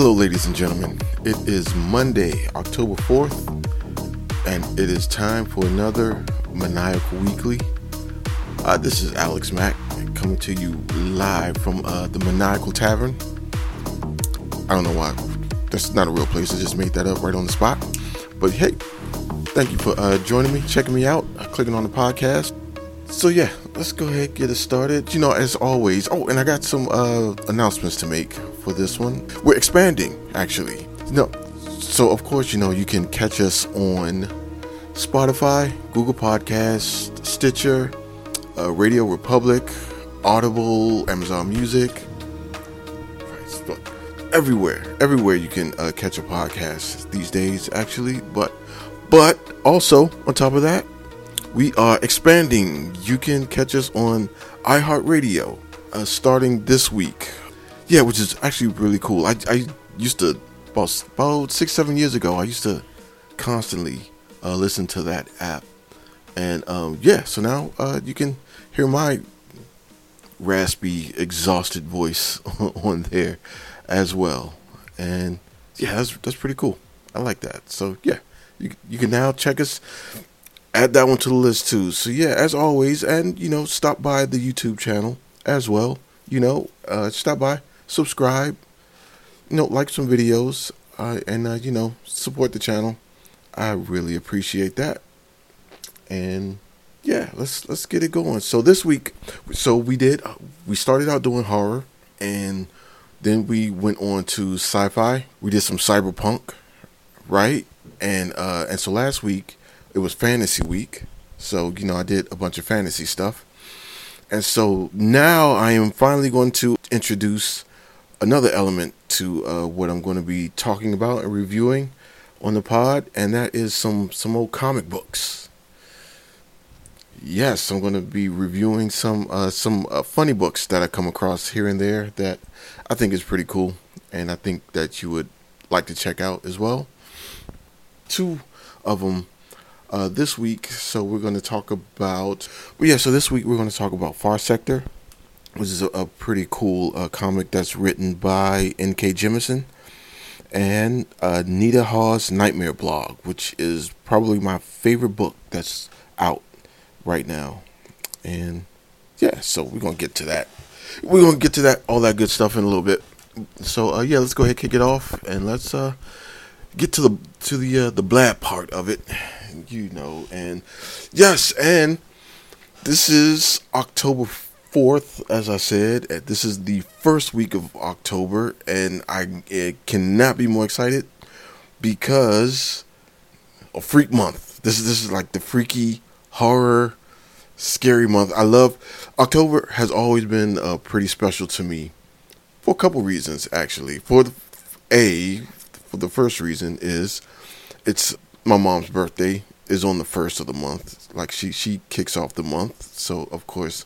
Hello, ladies and gentlemen. It is Monday, October 4th, and it is time for another Maniacal Weekly. Uh, this is Alex Mac coming to you live from uh, the Maniacal Tavern. I don't know why. That's not a real place. I just made that up right on the spot. But hey, thank you for uh, joining me, checking me out, clicking on the podcast. So yeah, let's go ahead get it started. You know, as always. Oh, and I got some uh, announcements to make for this one. We're expanding, actually. No, so of course, you know, you can catch us on Spotify, Google Podcasts, Stitcher, uh, Radio Republic, Audible, Amazon Music, everywhere, everywhere you can uh, catch a podcast these days, actually. But, but also on top of that, we are expanding. You can catch us on iHeartRadio uh, starting this week. Yeah, which is actually really cool. I, I used to about about six seven years ago. I used to constantly uh, listen to that app, and um, yeah, so now uh, you can hear my raspy, exhausted voice on there as well. And yeah, that's that's pretty cool. I like that. So yeah, you you can now check us. Add that one to the list too. So yeah, as always, and you know, stop by the YouTube channel as well. You know, uh, stop by, subscribe, you know, like some videos, uh, and uh, you know, support the channel. I really appreciate that. And yeah, let's let's get it going. So this week, so we did we started out doing horror, and then we went on to sci-fi. We did some cyberpunk, right? And uh, and so last week it was fantasy week. So you know I did a bunch of fantasy stuff, and so now I am finally going to introduce another element to uh, what I'm going to be talking about and reviewing on the pod, and that is some some old comic books yes, I'm going to be reviewing some uh, some uh, funny books that I come across here and there that I think is pretty cool, and I think that you would like to check out as well. Two of them uh, this week, so we're going to talk about. Yeah, so this week we're going to talk about Far Sector, which is a, a pretty cool uh, comic that's written by N.K. Jemisin. And uh, Nita Hawes' Nightmare Blog, which is probably my favorite book that's out right now. And yeah, so we're gonna get to that. We're gonna get to that all that good stuff in a little bit. So uh, yeah, let's go ahead kick it off and let's uh, get to the to the uh, the blab part of it. You know, and yes, and this is October fourth, as I said. This is the first week of October, and I cannot be more excited because a freak month. This is this is like the freaky horror scary month. I love October has always been uh, pretty special to me for a couple reasons actually. For the, a for the first reason is it's my mom's birthday is on the first of the month. Like she she kicks off the month, so of course,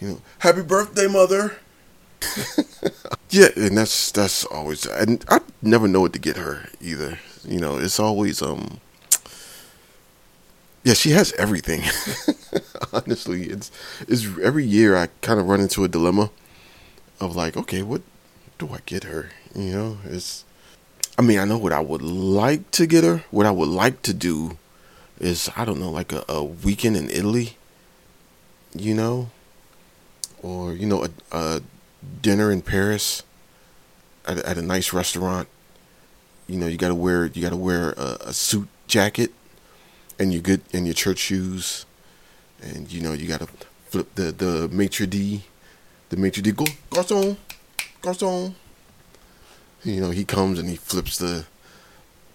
you know, happy birthday, mother. yeah, and that's that's always and I never know what to get her either. You know, it's always um yeah, she has everything. Honestly, it's it's every year I kind of run into a dilemma of like, okay, what do I get her? You know, it's. I mean, I know what I would like to get her. What I would like to do is, I don't know, like a, a weekend in Italy. You know, or you know, a, a dinner in Paris at, at a nice restaurant. You know, you gotta wear you gotta wear a, a suit jacket and your good and your church shoes, and you know you gotta flip the the maitre d, the maitre d go garçon, garçon. You know he comes and he flips the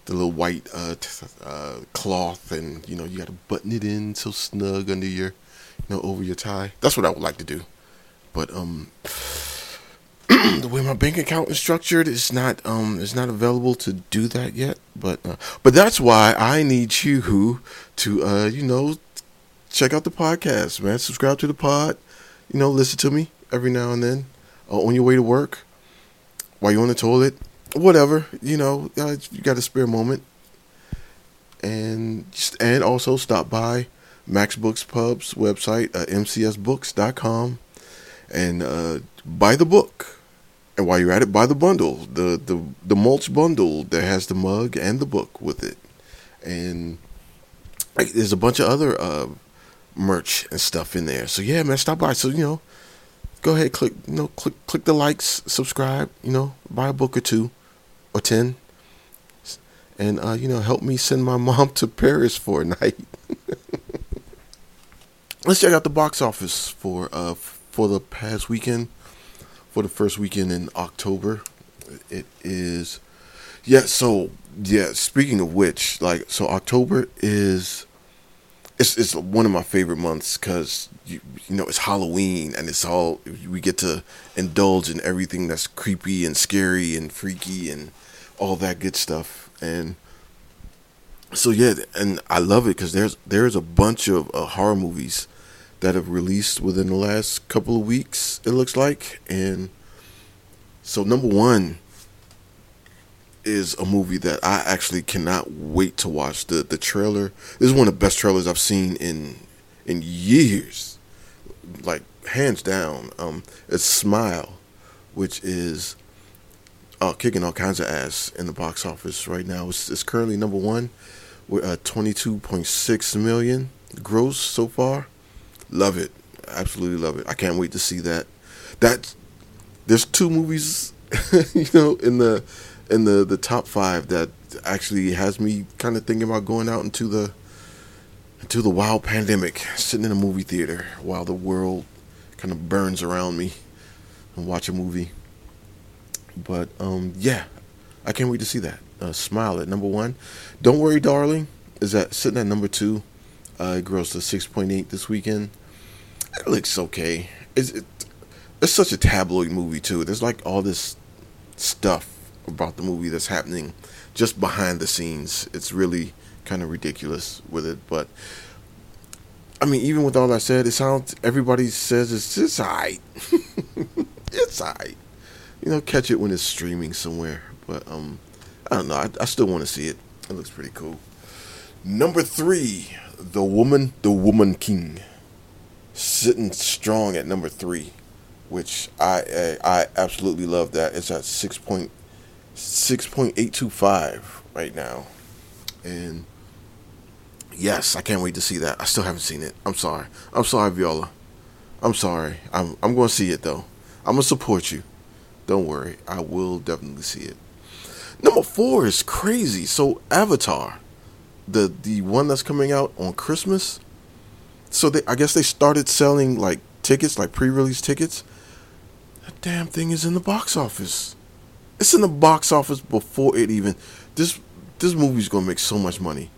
the little white uh, t- uh, cloth, and you know you gotta button it in so snug under your, you know, over your tie. That's what I would like to do, but um the way my bank account is structured is not um is not available to do that yet. But uh, but that's why I need you to uh you know check out the podcast, man. Subscribe to the pod. You know, listen to me every now and then uh, on your way to work, while you're on the toilet, whatever. You know, uh, you got a spare moment, and and also stop by Max Books Pub's website, uh, mcsbooks.com, and uh, buy the book And while you're at it, buy the bundle, the the the mulch bundle that has the mug and the book with it, and like, there's a bunch of other uh, merch and stuff in there. So yeah, man, stop by. So you know, go ahead, click you know, click click the likes, subscribe. You know, buy a book or two, or ten, and uh, you know, help me send my mom to Paris for a night. Let's check out the box office for uh for the past weekend, for the first weekend in October. It is, yeah. So yeah. Speaking of which, like, so October is. It's, it's one of my favorite months because you, you know it's Halloween and it's all we get to indulge in everything that's creepy and scary and freaky and all that good stuff and so yeah and I love it because there's there's a bunch of uh, horror movies that have released within the last couple of weeks, it looks like. And so, number one is a movie that I actually cannot wait to watch. The the trailer this is one of the best trailers I've seen in in years. Like hands down. Um it's Smile, which is uh, kicking all kinds of ass in the box office right now. It's, it's currently number one with uh, 22.6 million gross so far. Love it. Absolutely love it. I can't wait to see that. That there's two movies, you know, in the in the the top five that actually has me kind of thinking about going out into the into the wild pandemic, sitting in a movie theater while the world kind of burns around me and watch a movie. But um, yeah, I can't wait to see that. Uh, Smile at number one. Don't worry, darling. Is that sitting at number two? Uh, it six point eight this weekend. It looks okay. It's it, it's such a tabloid movie too. There's like all this stuff about the movie that's happening just behind the scenes. It's really kind of ridiculous with it, but I mean, even with all that said, it sounds everybody says it's it's alright. it's alright. You know, catch it when it's streaming somewhere. But um, I don't know. I, I still want to see it. It looks pretty cool. Number three, the woman, the woman king sitting strong at number three, which I I, I absolutely love that. It's at six point six point eight two five right now, and yes, I can't wait to see that. I still haven't seen it. I'm sorry. I'm sorry, Viola. I'm sorry. I'm I'm going to see it though. I'm gonna support you. Don't worry. I will definitely see it. Number four is crazy. So Avatar, the the one that's coming out on Christmas so they, I guess they started selling like tickets, like pre-release tickets. That damn thing is in the box office. It's in the box office before it even. This this movie's gonna make so much money.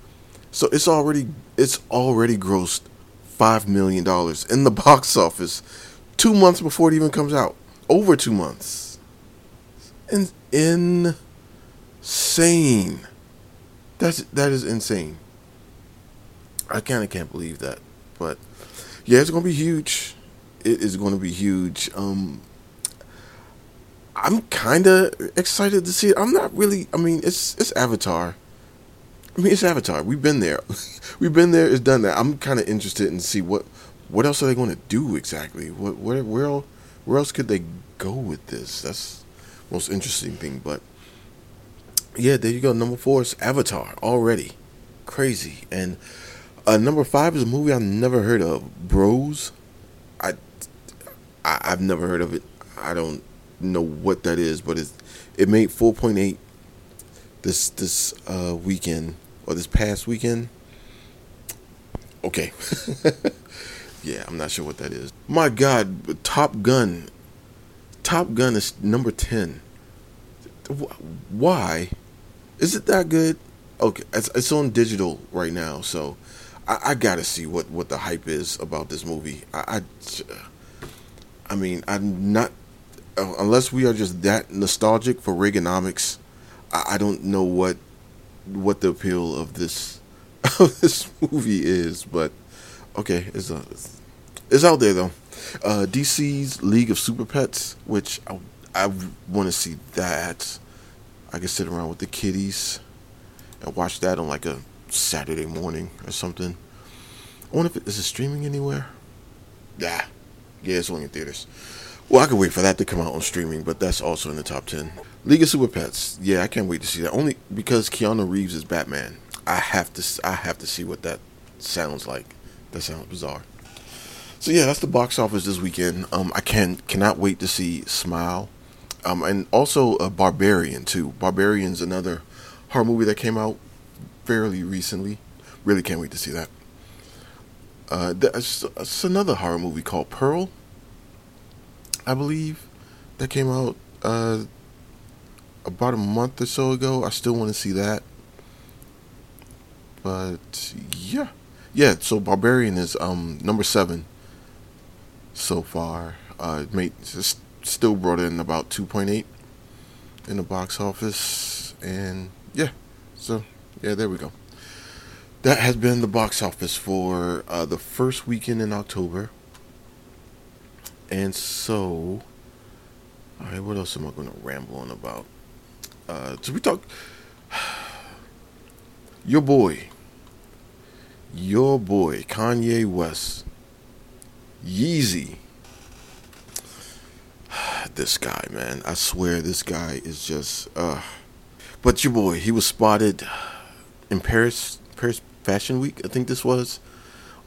So it's already it's already grossed five million dollars in the box office, two months before it even comes out. Over two months. And in, insane. That's that is insane. I kind of can't believe that. But yeah, it's gonna be huge. It is gonna be huge. Um, I'm kind of excited to see it. I'm not really. I mean, it's it's Avatar. I mean, it's Avatar. We've been there. We've been there. It's done that. I'm kind of interested in see what what else are they going to do exactly. What where where where else could they go with this? That's most interesting thing. But yeah, there you go. Number four is Avatar already. Crazy and uh, number five is a movie I've never heard of. Bros. I, I I've never heard of it. I don't know what that is, but it's it made four point eight this this uh, weekend or this past weekend. Okay. yeah, I'm not sure what that is. My God, Top Gun. Top Gun is number ten. Why? Is it that good? Okay, it's, it's on digital right now, so I, I gotta see what what the hype is about this movie. I, I, I mean, I'm not unless we are just that nostalgic for Reaganomics. I, I don't know what what the appeal of this of this movie is, but okay, it's a, uh, it's out there though. Uh, DC's League of Super Pets, which I, I want to see that. I can sit around with the kitties and watch that on like a Saturday morning or something. I wonder if it is it streaming anywhere. Yeah, yeah, it's only in theaters. Well, I could wait for that to come out on streaming, but that's also in the top ten. League of Super Pets. Yeah, I can't wait to see that. Only because Keanu Reeves is Batman. I have to. I have to see what that sounds like. That sounds bizarre. So yeah, that's the box office this weekend. Um, I can cannot wait to see Smile, um, and also a Barbarian too. Barbarian's another horror movie that came out fairly recently. Really can't wait to see that. Uh, there's, there's another horror movie called Pearl. I believe that came out uh, about a month or so ago. I still want to see that. But yeah, yeah. So Barbarian is um number seven so far. Uh, made still brought in about two point eight in the box office, and yeah. So yeah, there we go. That has been the box office for uh, the first weekend in October. And so, all right, what else am I going to ramble on about? Uh, so we talk. Your boy, your boy Kanye West, Yeezy. This guy, man, I swear, this guy is just. Uh, but your boy, he was spotted in Paris, Paris Fashion Week. I think this was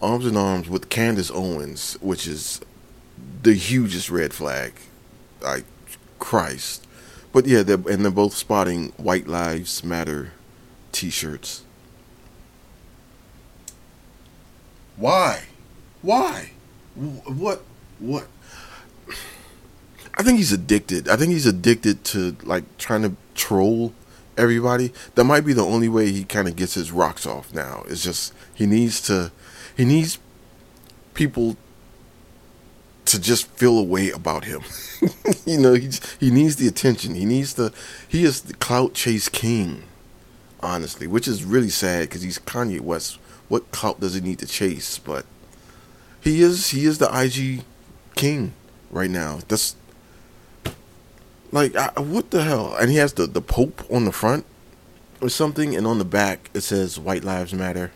arms in arms with Candace Owens, which is the hugest red flag. Like Christ. But yeah, they're, and they're both spotting White Lives Matter T-shirts. Why? Why? What? What? I think he's addicted. I think he's addicted to like trying to troll everybody. That might be the only way he kind of gets his rocks off now. It's just he needs to he needs people to just feel a way about him. you know, he he needs the attention. He needs the he is the clout chase king, honestly, which is really sad because he's Kanye West. What clout does he need to chase? But he is he is the IG king right now. That's like I, what the hell? And he has the the Pope on the front or something, and on the back it says White Lives Matter.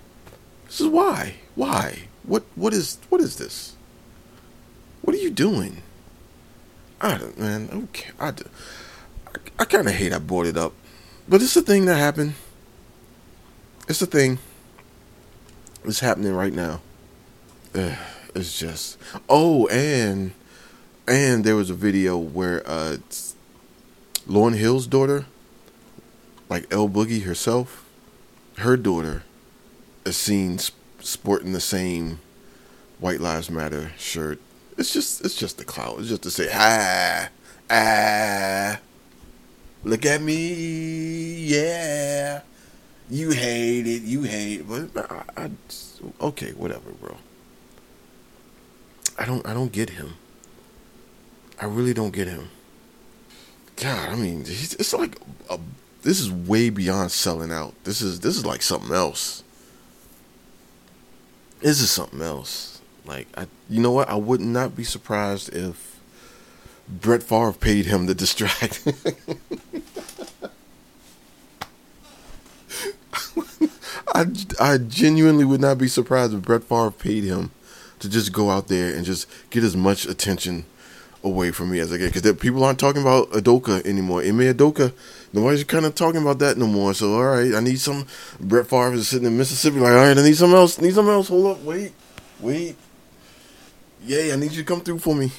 This is why. Why? What what is what is this? What are you doing? I don't, man. Okay, I, I, I kind of hate I brought it up, but it's a thing that happened. It's a thing. It's happening right now. Ugh, it's just oh, and and there was a video where uh, Lauryn Hill's daughter, like L Boogie herself, her daughter, is seen sporting the same White Lives Matter shirt it's just it's just the clout. It's just to say ah ah. Look at me, yeah. You hate it, you hate but I, I okay, whatever, bro. I don't I don't get him. I really don't get him. God, I mean, it's like a, this is way beyond selling out. This is this is like something else. This is something else. Like, I, you know what? I would not be surprised if Brett Favre paid him to distract. I, I genuinely would not be surprised if Brett Favre paid him to just go out there and just get as much attention away from me as I get. Because people aren't talking about Udoka anymore. Ime Udoka, nobody's kind of talking about that no more. So, all right, I need some. Brett Favre is sitting in Mississippi, like, all right, I need something else. Need something else. Hold up, wait, wait. Yay, I need you to come through for me.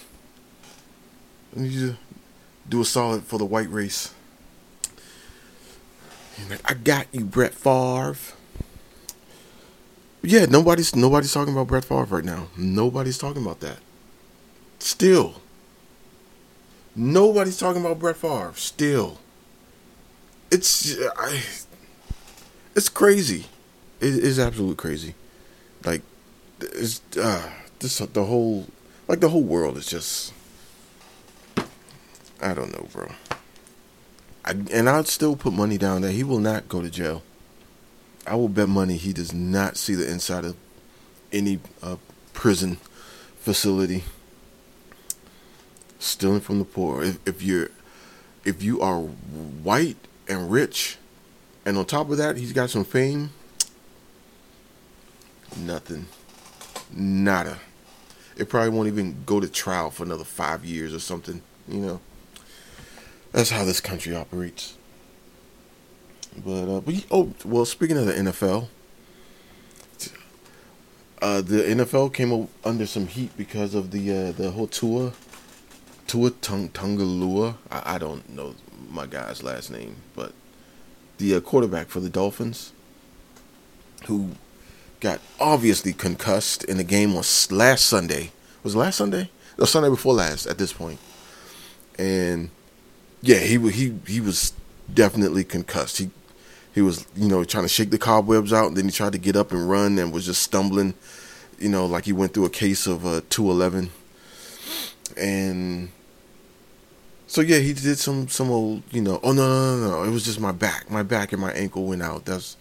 I need you to do a solid for the white race. I got you, Brett Favre. Yeah, nobody's nobody's talking about Brett Favre right now. Nobody's talking about that. Still. Nobody's talking about Brett Favre. Still. It's I, it's crazy. It is absolutely crazy. Like it's uh this the whole like the whole world is just I don't know, bro. I, and I'd still put money down that he will not go to jail. I will bet money he does not see the inside of any uh, prison facility. Stealing from the poor. If, if you're, if you are white and rich, and on top of that, he's got some fame. Nothing. Nada. It probably won't even go to trial for another five years or something. You know, that's how this country operates. But uh, but oh well, speaking of the NFL, uh, the NFL came under some heat because of the uh, the whole Tua Tua Tung Tungalua. I, I don't know my guy's last name, but the uh, quarterback for the Dolphins, who got obviously concussed in the game was last Sunday. Was last Sunday? The Sunday before last. At this point, and yeah, he he he was definitely concussed. He he was you know trying to shake the cobwebs out, and then he tried to get up and run, and was just stumbling. You know, like he went through a case of uh, two eleven, and so yeah, he did some some old you know. Oh no no no no! It was just my back, my back and my ankle went out. That's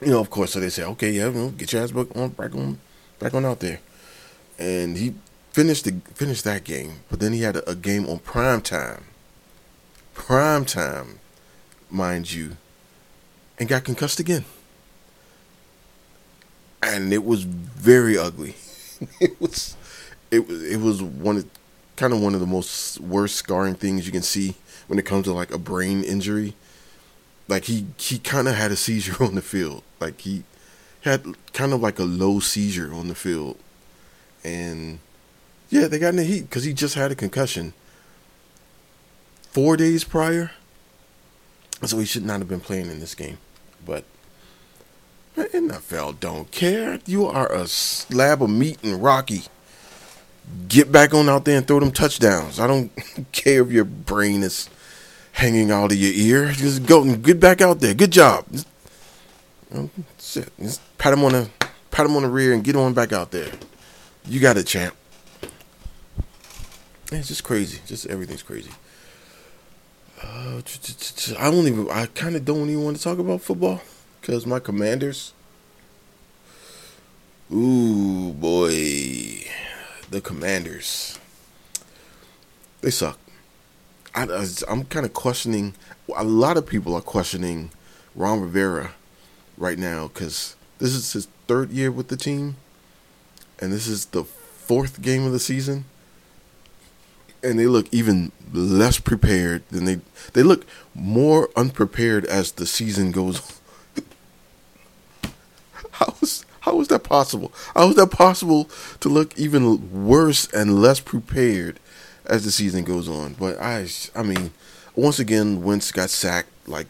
you know, of course. So they say, okay, yeah, well, get your ass back on, back on, back on out there. And he finished the finished that game, but then he had a, a game on prime time, prime time, mind you, and got concussed again. And it was very ugly. it was, it was, it was one of, kind of one of the most worst scarring things you can see when it comes to like a brain injury like he he kind of had a seizure on the field. Like he had kind of like a low seizure on the field, and yeah, they got in the heat because he just had a concussion four days prior, so he should not have been playing in this game. But NFL don't care. You are a slab of meat and rocky. Get back on out there and throw them touchdowns. I don't care if your brain is hanging out of your ear. Just go and get back out there. Good job. Shit. Just pat him on the pat him on the rear and get on back out there. You got it, champ. It's just crazy. Just everything's crazy. Uh, I don't even. I kind of don't even want to talk about football because my Commanders. Ooh boy, the Commanders. They suck. I, I'm kind of questioning. A lot of people are questioning Ron Rivera right now because this is his third year with the team, and this is the fourth game of the season, and they look even less prepared than they. They look more unprepared as the season goes. how is how is that possible? How is that possible to look even worse and less prepared as the season goes on. But I, I mean, once again, Wentz got sacked like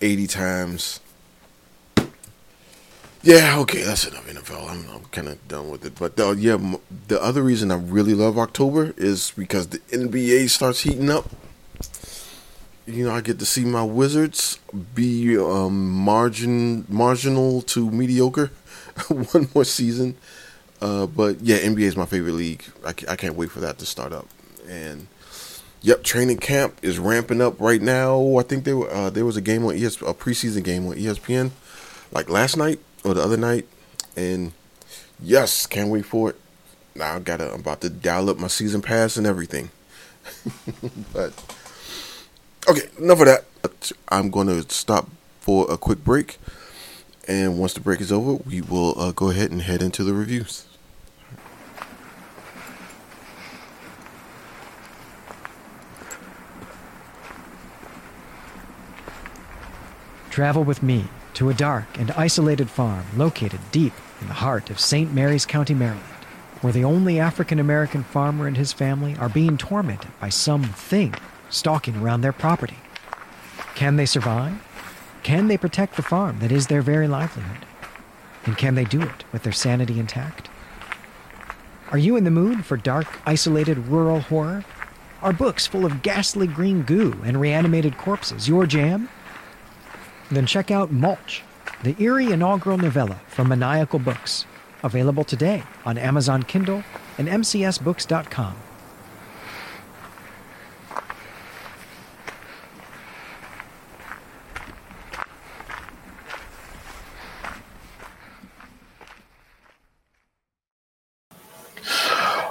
80 times. Yeah, okay, that's enough NFL. I'm, I'm kind of done with it. But uh, yeah, the other reason I really love October is because the NBA starts heating up. You know, I get to see my Wizards be um, margin marginal to mediocre one more season. Uh, but yeah, NBA is my favorite league. I, I can't wait for that to start up and yep, training camp is ramping up right now. I think there uh, there was a game on ES a preseason game on ESPN like last night or the other night, and yes, can't wait for it. Now I gotta I'm about to dial up my season pass and everything. but okay, enough of that. I'm gonna stop for a quick break, and once the break is over, we will uh, go ahead and head into the reviews. Travel with me to a dark and isolated farm located deep in the heart of St. Mary's County, Maryland, where the only African American farmer and his family are being tormented by something stalking around their property. Can they survive? Can they protect the farm that is their very livelihood? And can they do it with their sanity intact? Are you in the mood for dark, isolated rural horror? Are books full of ghastly green goo and reanimated corpses your jam? Then check out Mulch, the eerie inaugural novella from Maniacal Books, available today on Amazon Kindle and MCSBooks.com.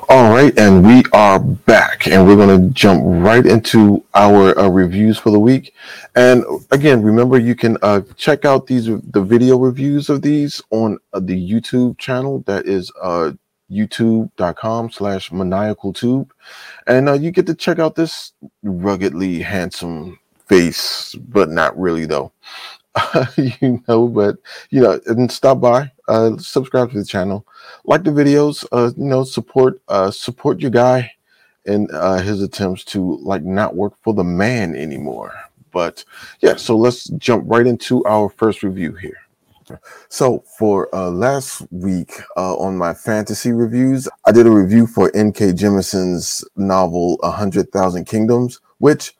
All right, and we are and we're going to jump right into our uh, reviews for the week. And again, remember you can uh, check out these the video reviews of these on uh, the YouTube channel that is uh, youtube.com slash maniacal tube and uh, you get to check out this ruggedly handsome face but not really though you know but you know and stop by uh subscribe to the channel like the videos uh you know support support your guy in uh his attempts to like not work for the man anymore but yeah so let's jump right into our first review here so for uh, last week uh, on my fantasy reviews, I did a review for N.K. Jemisin's novel "A Hundred Thousand Kingdoms," which,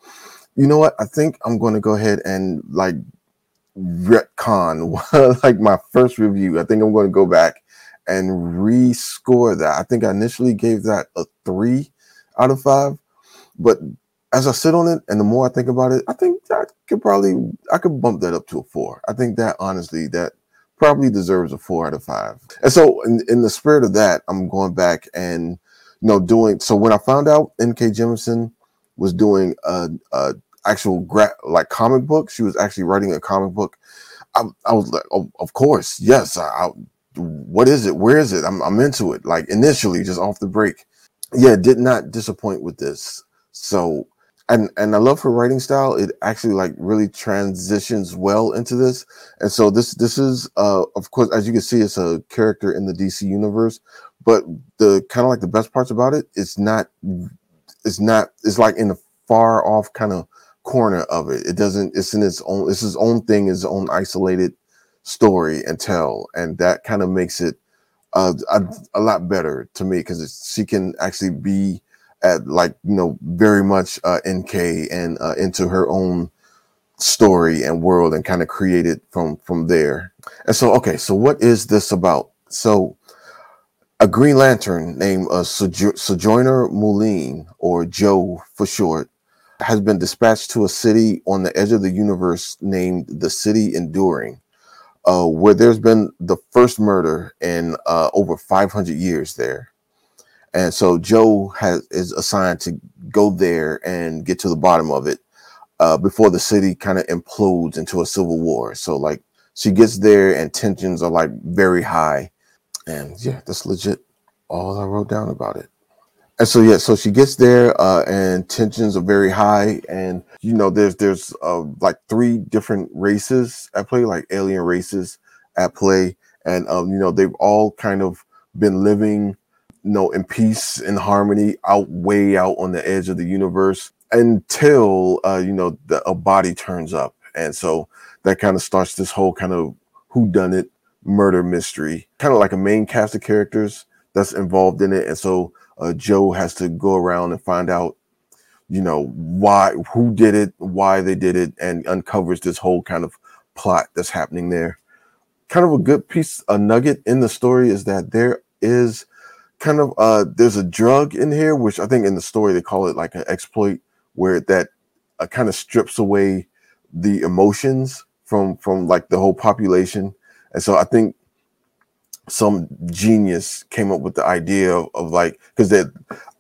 you know what, I think I'm going to go ahead and like retcon like my first review. I think I'm going to go back and rescore that. I think I initially gave that a three out of five, but as I sit on it and the more I think about it, I think I could probably I could bump that up to a four. I think that honestly that probably deserves a four out of five. And so, in, in the spirit of that, I'm going back and you know doing. So when I found out N.K. Jemisin was doing a, a actual gra- like comic book, she was actually writing a comic book. I, I was like, oh, of course, yes. I, I, what is it? Where is it? I'm, I'm into it. Like initially, just off the break. Yeah, did not disappoint with this. So and and I love her writing style. It actually like really transitions well into this. And so this this is uh of course as you can see it's a character in the DC universe, but the kind of like the best parts about it, it's not it's not it's like in the far off kind of corner of it. It doesn't it's in its own it's its own thing, its own isolated story and tell. And that kind of makes it uh, a, a lot better to me because she can actually be at like you know very much uh, NK and uh, into her own story and world and kind of create it from from there. And so okay, so what is this about? So a Green Lantern named uh, Sojourner Mullein or Joe for short has been dispatched to a city on the edge of the universe named the City Enduring. Uh, where there's been the first murder in uh, over 500 years there. And so Joe has is assigned to go there and get to the bottom of it uh, before the city kind of implodes into a civil war. So like she gets there and tensions are like very high. And yeah, that's legit all I wrote down about it. And so yeah, so she gets there uh, and tensions are very high. And you know, there's there's uh, like three different races at play, like alien races at play. And um, you know, they've all kind of been living you know, in peace and harmony out way out on the edge of the universe until uh, you know the, a body turns up, and so that kind of starts this whole kind of who done it murder mystery, kind of like a main cast of characters that's involved in it, and so uh, Joe has to go around and find out, you know, why who did it, why they did it, and uncovers this whole kind of plot that's happening there. Kind of a good piece, a nugget in the story is that there is kind of uh there's a drug in here which i think in the story they call it like an exploit where that uh, kind of strips away the emotions from from like the whole population and so i think some genius came up with the idea of, of like because that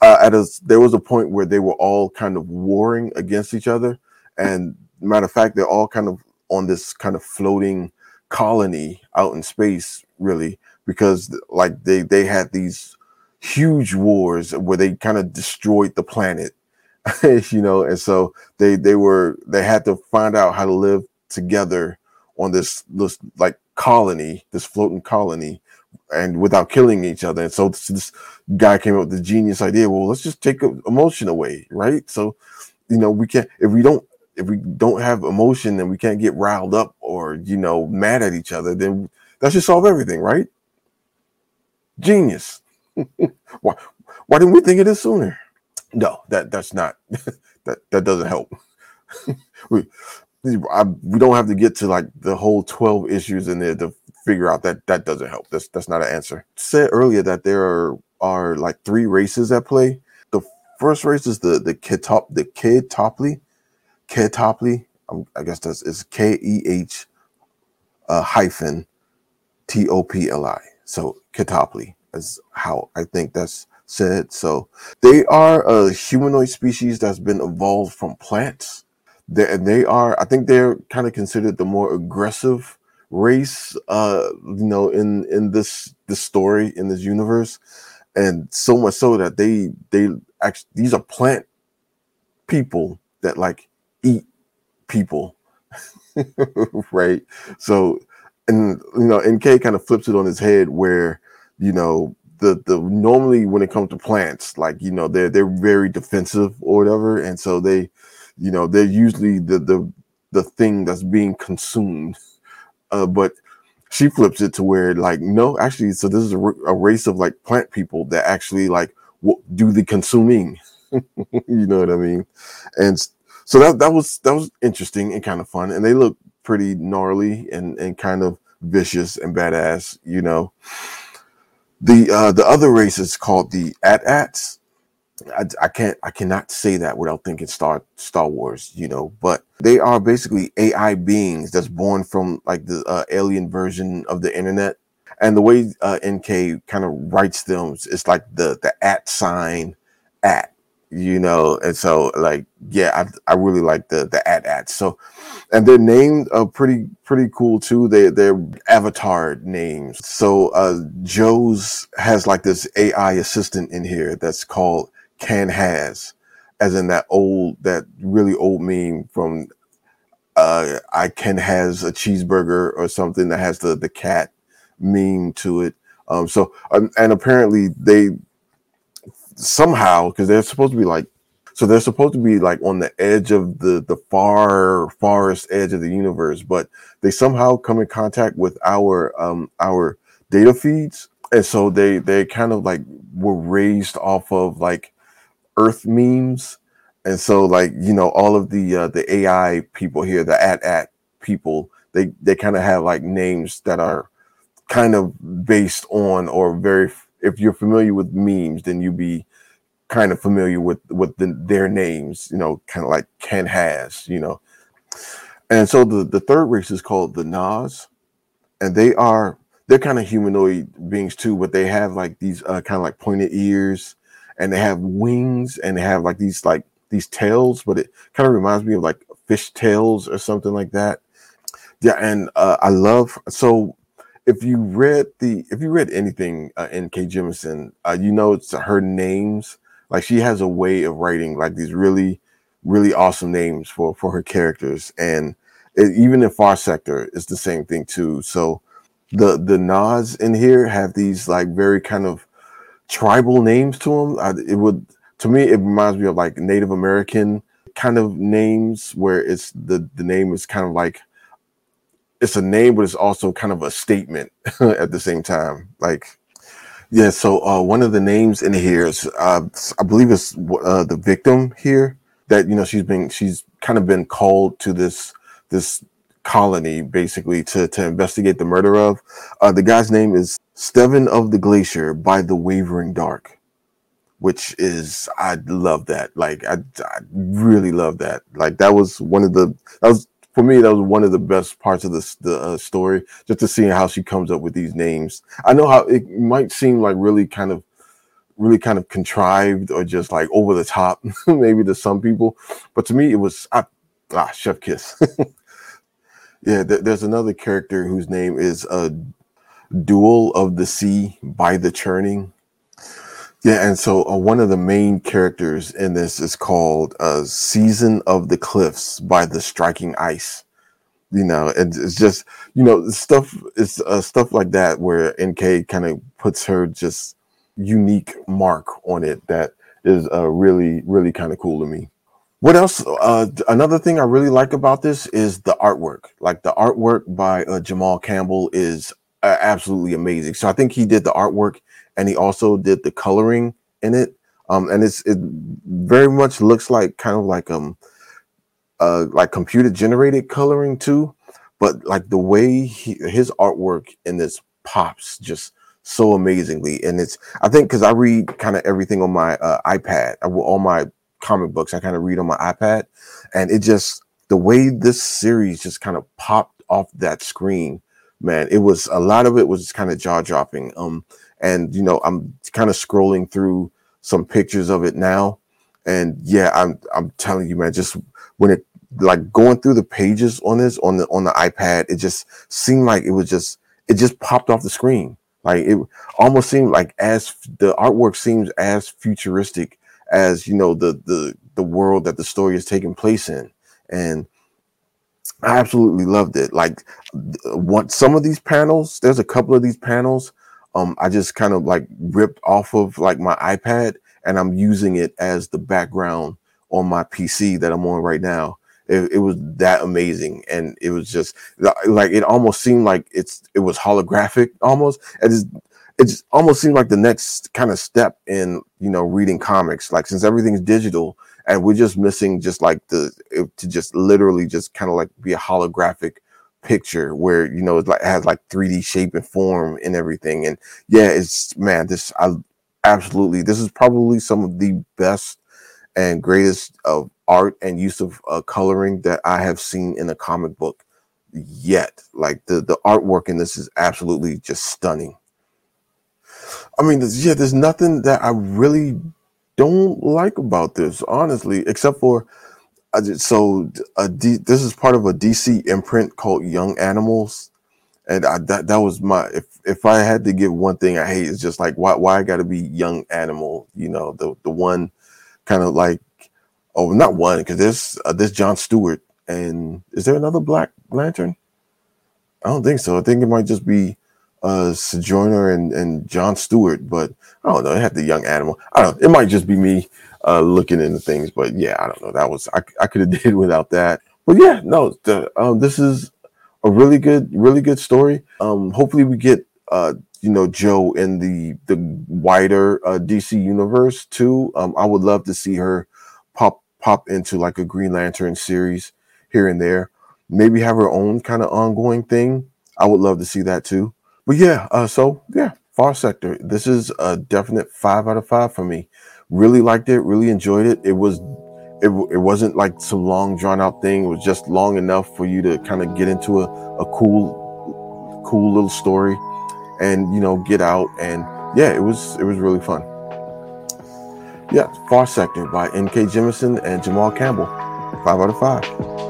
uh, at a there was a point where they were all kind of warring against each other. And matter of fact they're all kind of on this kind of floating colony out in space really because like they they had these huge wars where they kind of destroyed the planet you know? And so they they were they had to find out how to live together on this this like colony this floating colony and without killing each other. And so this, this guy came up with the genius idea. Well let's just take emotion away right? So you know we can't if we don't if we don't have emotion then we can't get riled up or you know mad at each other then that should solve everything right? Genius. Why, why didn't we think of this sooner? No, that that's not that that doesn't help. we I, we don't have to get to like the whole 12 issues in there to figure out that that doesn't help. That's that's not an answer. Said earlier that there are are like three races at play. The first race is the the Ketop the keh-Topli. keh-Topli. Um, I guess that's is K E H uh, hyphen T O P L I. So keh-Topli is how I think that's said. So they are a humanoid species that's been evolved from plants. They, and they are, I think they're kind of considered the more aggressive race, uh, you know, in in this this story in this universe. and so much so that they they actually these are plant people that like eat people, right? So, and you know, NK kind of flips it on his head where you know the the normally when it comes to plants, like you know they're they're very defensive or whatever, and so they, you know, they're usually the the the thing that's being consumed. Uh, but she flips it to where like no, actually, so this is a, race of like plant people that actually like w- do the consuming. you know what I mean? And so that that was that was interesting and kind of fun, and they look pretty gnarly and and kind of vicious and badass. You know, the uh, the other race is called the AT-ATs. I, I can't I cannot say that without thinking Star Star Wars, you know. But they are basically AI beings that's born from like the uh, alien version of the internet. And the way uh, NK kind of writes them, it's like the the at sign at you know and so like yeah i, I really like the the AT-ATs so and they're named uh pretty pretty cool too they they're avatar names so uh joe's has like this ai assistant in here that's called can has as in that old that really old meme from uh i can has a cheeseburger or something that has the the cat meme to it. Um so um, and apparently they somehow because they're supposed to be like so they're supposed to be like on the edge of the the far farthest edge of the universe but they somehow come in contact with our um our data feeds. And so they they kind of like were raised off of like earth memes and so like you know all of the uh, the ai people here the AT-AT people they they kind of have like names that are kind of based on or very if you're familiar with memes, then you'd be kind of familiar with with the, their names, you know, kind of like Ken has, you know. And so the the third race is called the Nas, and they are they're kind of humanoid beings too, but they have like these uh, kind of like pointed ears, and they have wings, and they have like these like these tails, but it kind of reminds me of like fish tails or something like that. Yeah, and uh, I love so if you read the if you read anything uh, N.K. Jemisin, uh, you know it's her names. Like she has a way of writing like these really, really awesome names for for her characters, and it, even in Far Sector, it's the same thing too. So the the Nas in here have these like very kind of tribal names to them. I, it would to me it reminds me of like Native American kind of names where it's the the name is kind of like it's a name, but it's also kind of a statement at the same time. Like, yeah. So uh, one of the names in here is, uh, I believe, it's uh, the victim here. That you know she's been she's kind of been called to this this colony basically to to investigate the murder of. Uh, the guy's name is Steven of the Glacier by the Wavering Dark, which is I love that. Like I, I really love that. Like that was one of the that was for me, that was one of the best parts of the, the uh, story, just to see how she comes up with these names. I know how it might seem like really kind of, really kind of contrived or just like over the top, maybe to some people, but to me, it was ah, ah Chef Kiss. yeah, th- there's another character whose name is uh, Duel of the Sea by the Churning. Yeah, and so uh, one of the main characters in this is called uh, "Season of the Cliffs" by the Striking Ice. You know, and it's just you know stuff. It's uh, stuff like that where NK kind of puts her just unique mark on it that is uh, really really kind of cool to me. What else? Uh, another thing I really like about this is the artwork. Like the artwork by uh, Jamal Campbell is uh, absolutely amazing. So I think he did the artwork and he also did the coloring in it. Um, and it's it very much looks like kind of like um uh like computer generated coloring too, but like the way he, his artwork in this pops just so amazingly. And it's I think because I read kind of everything on my uh, iPad, I, all my comic books I kind of read on my iPad, and it just the way this series just kind of popped off that screen, man. It was a lot of it was kind of jaw dropping. Um, and you know i'm kind of scrolling through some pictures of it now and yeah i'm i'm telling you man just when it like going through the pages on this on the on the ipad it just seemed like it was just it just popped off the screen Like it almost seemed like as the artwork seems as futuristic as you know the the the world that the story is taking place in, and I absolutely loved it. Like what some of these panels, there's a couple of these panels. Um, I just kind of like ripped off of like my iPad and I'm using it as the background on my PC that I'm on right now. It, it was that amazing, and it was just like it almost seemed like it's it was holographic almost. It just it just almost seemed like the next kind of step in you know reading comics. Like since everything's digital, and we're just missing just like the to just literally just kind of like be a holographic picture where you know it's like has like 3D shape and form and everything. And yeah, it's man, this I absolutely this is probably some of the best and greatest of art and use of uh, coloring that I have seen in a comic book yet. Like the the artwork in this is absolutely just stunning. I mean, yeah, there's nothing that I really don't like about this, honestly, except for uh, so a D, this is part of a DC imprint called Young Animals, and I, that that was my if if I had to give one thing I hate is just like why why I got to be Young Animal, you know, the the one kind of like oh not one because there's uh, John Stewart and is there another Black Lantern? I don't think so. I think it might just be uh Sojourner and and John Stewart, but I don't know. It had the young animal. I don't. Know, it might just be me uh looking into things, but yeah, I don't know. That was I I could have did without that. But yeah, no. The um this is a really good really good story. Um hopefully we get uh you know Jo in the the wider uh, DC universe too. Um, I would love to see her pop pop into like a Green Lantern series here and there. Maybe have her own kind of ongoing thing. I would love to see that too. But yeah, uh, so yeah, Far Sector. This is a definite five out of five for me. Really liked it. Really enjoyed it. It was it, it wasn't like some long drawn out thing. It was just long enough for you to kind of get into a, a cool cool little story and you know get out and yeah it was it was really fun yeah far sector by nk jemisin and jamal campbell five out of five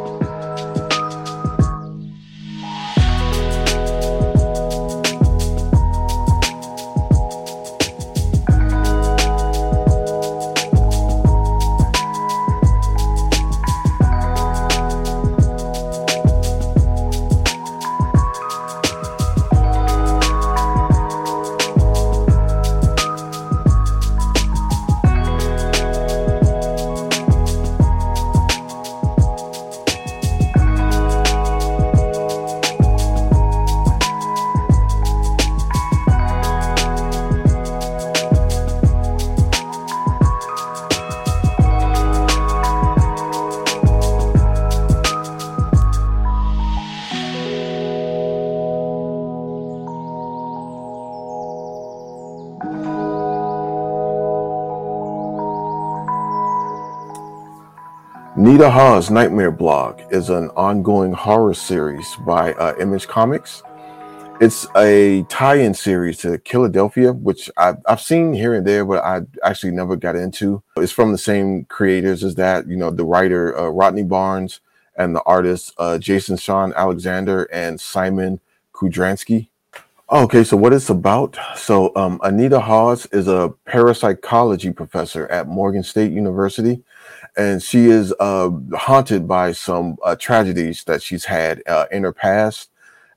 Nita Hawes Nightmare Blog is an ongoing horror series by uh, Image Comics. It's a tie-in series to Philadelphia, which I've, I've seen here and there, but I actually never got into. It's from the same creators as that, you know, the writer uh, Rodney Barnes and the artist uh, Jason Shawn Alexander and Simon Kudranski. Okay, so what it's about? So um, Anita Hawes is a parapsychology professor at Morgan State University and she is uh, haunted by some uh, tragedies that she's had uh, in her past,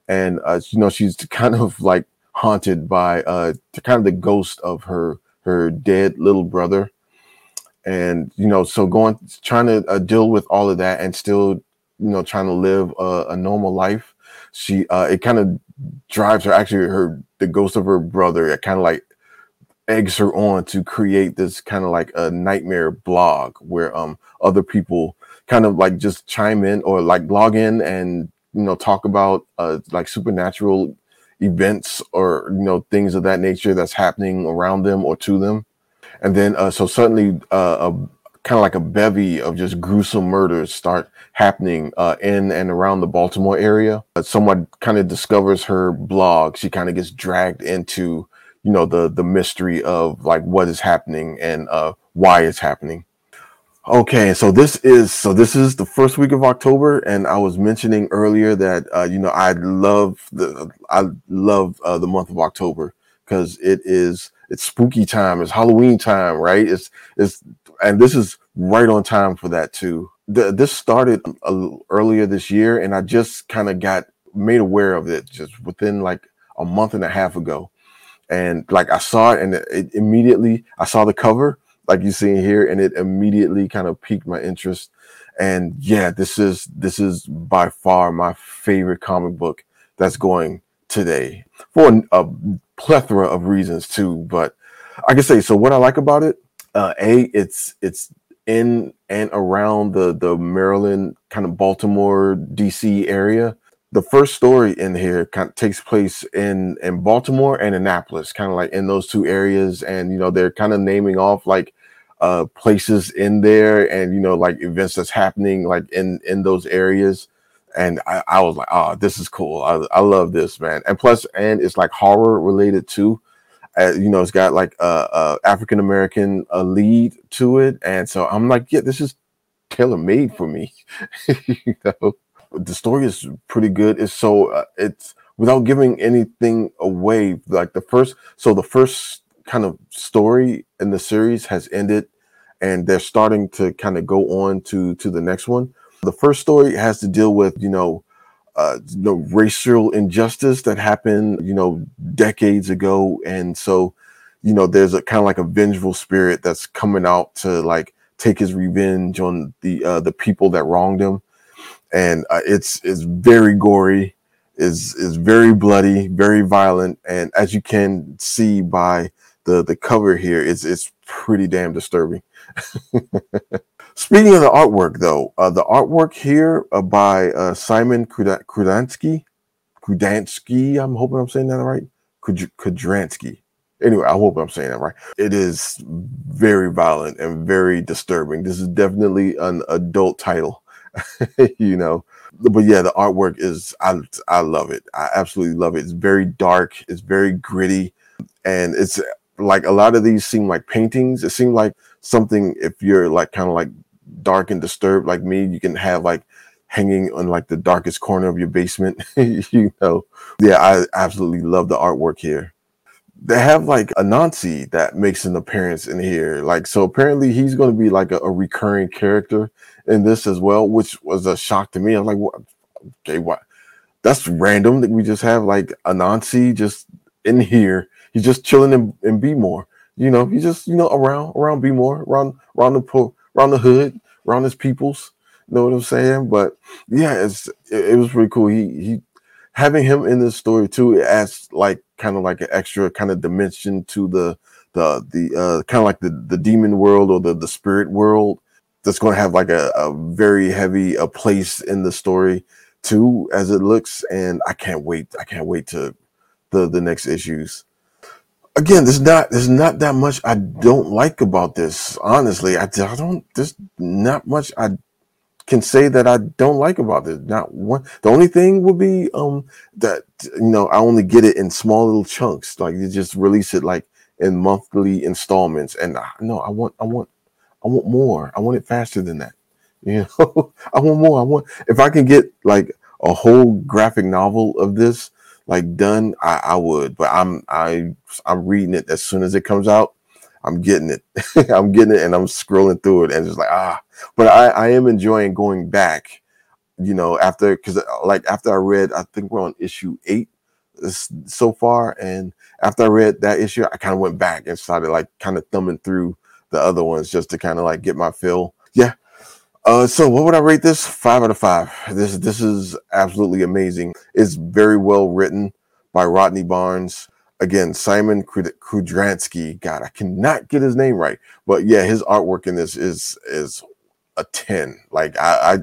and uh, you know she's kind of like haunted by uh, kind of the ghost of her her dead little brother, and you know so going trying to uh, deal with all of that and still you know trying to live a, a normal life. She it kind of drives her actually her the ghost of her brother. It kind of like eggs her on to create this kind of like a nightmare blog where um other people kind of like just chime in or like log in and you know talk about uh like supernatural events or you know things of that nature that's happening around them or to them and then uh so suddenly uh a kind of like a bevy of just gruesome murders start happening uh, in and around the Baltimore area. Uh, someone kind of discovers her blog. She kind of gets dragged into you know the the mystery of like what is happening and uh why it's happening okay so this is so this is the first week of october and i was mentioning earlier that uh you know i love the i love uh, the month of october because it is it's spooky time, it's Halloween time, right? It's it's and this is right on time for that too. The, this started earlier this year, and I just kind of got made aware of it just within like a month and a half ago. And like I saw it, and it, immediately I saw the cover, like you see here, and it immediately kind of piqued my interest. And yeah, this is this is by far my favorite comic book that's going today for a plethora of reasons too. But I can say so. What I like about it, uh, a it's it's in and around the the Maryland kind of Baltimore DC area. The first story in here kind of takes place in in Baltimore and Annapolis, kind of like in those two areas, and you know they're kind of naming off like uh places in there and you know like events that's happening like in in those areas and I, I was like, oh, this is cool. I, I love this, man. And plus, and it's like horror related too. Uh, you know, it's got like a, a African American a lead to it, and so I'm like, yeah, this is tailor made for me. you know, the story is pretty good. It's so uh, it's without giving anything away. Like the first, so the first kind of story in the series has ended, and they're starting to kind of go on to to the next one. The first story has to deal with, you know, uh, you know, racial injustice that happened, you know, decades ago. And so, you know, there's a kind of like a vengeful spirit that's coming out to like take his revenge on the uh, the people that wronged him. And uh, it's it's very gory, is is very bloody, very violent, and as you can see by the the cover here, it's it's pretty damn disturbing. Speaking of the artwork, though, uh, the artwork here uh, by uh, Simon Krudansky, Krudansky, I'm hoping I'm saying that right. Kudranski. Anyway, I hope I'm saying that right. It is very violent and very disturbing. This is definitely an adult title, you know. But yeah, the artwork is I I love it. I absolutely love it. It's very dark. It's very gritty, and it's like a lot of these seem like paintings. It seemed like something if you're like kind of like dark and disturbed like me, you can have like hanging on like the darkest corner of your basement. you know, yeah, I absolutely love the artwork here. They have like a Anansi that makes an appearance in here. Like, so apparently he's going to be like a, a, recurring character in this as well, which was a shock to me. I'm like, what? Okay, what? That's random that we just have like Anansi just in here. He's just chilling in, in B-More. You know, he's just, you know, around, around B-More, around, around the, around the hood around his peoples. You know what I'm saying? But yeah, it's it, it was pretty cool. He he having him in this story too, it adds like kind of like an extra kind of dimension to the the the uh kind of like the the demon world or the the spirit world that's going to have like a, a very heavy a place in the story too as it looks and i can't wait i can't wait to the the next issues again, there's not there's not that much I don't like about this. Honestly, I, I don't. There's not much I can say that I don't like about this. Not one. The only thing would be um that you know I only get it in small little chunks. Like you just release it like in monthly installments. And I, no, I want I want I want more. I want it faster than that. You know, I want more. I want if I can get like a whole graphic novel of this like done, I, I would. But I'm I I'm reading it as soon as it comes out. I'm getting it. I'm getting it and I'm scrolling through it and just like ah. But I, I am enjoying going back, you know, after because uh, like after I read, I think we're on issue eight so far, and after I read that issue, I kind of went back and started like kind of thumbing through the other ones just to kind of like get my feel. Yeah, uh, so what would I rate this? Five out of five. This this is absolutely amazing. It's very well written by Rodney Barnes. Again, Simon Kudranski. God, I cannot get his name right, but yeah, his artwork in this is is a ten. Like I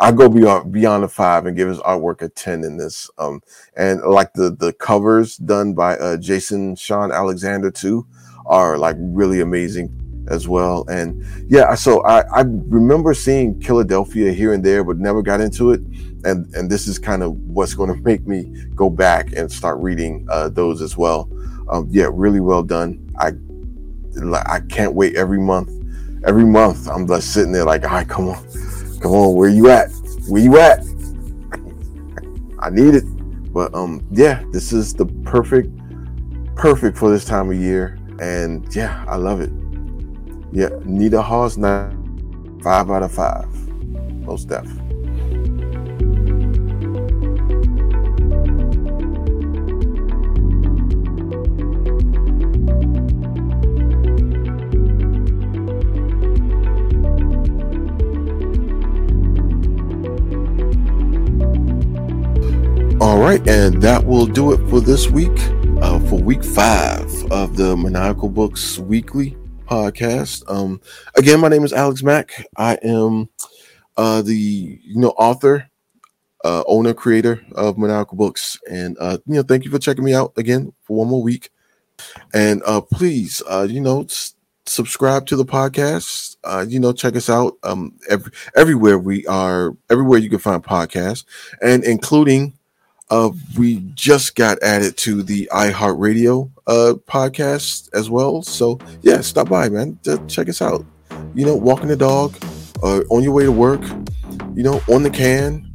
I I go beyond beyond a five and give his artwork a ten in this. Um, and like the the covers done by uh, Jason Shawn Alexander too are like really amazing as well. And yeah, so I, I remember seeing Philadelphia here and there, but never got into it. And and this is kind of what's going to make me go back and start reading uh, those as well. Um, yeah, really well done. I like I can't wait every month. Every month, I'm just sitting there like, all right, come on, come on, where you at? Where you at? I need it. But um, yeah, this is the perfect perfect for this time of year. And yeah, I love it. Yeah, Nita Hawes, nine, five out of five. Most definitely. All right, and that will do it for this week, uh, for week five of the Maniacal Books Weekly podcast. Um, again, my name is Alex Mac. I am uh, the you know author, uh, owner, creator of Maniacal Books, and uh, you know thank you for checking me out again for one more week. And uh, please, uh, you know, s- subscribe to the podcast. Uh, you know, check us out um, every, everywhere we are, everywhere you can find podcasts, and including uh, we just got added to the iHeartRadio uh, podcast as well. So yeah, stop by, man. Just check us out. You know, walking the dog, uh, on your way to work. You know, on the can,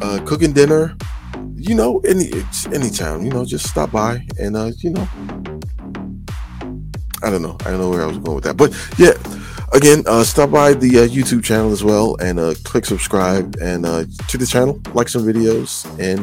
uh, cooking dinner. You know, any anytime. You know, just stop by and uh, you know, I don't know. I don't know where I was going with that, but yeah. Again, uh, stop by the uh, YouTube channel as well and uh, click subscribe and uh, to the channel, like some videos, and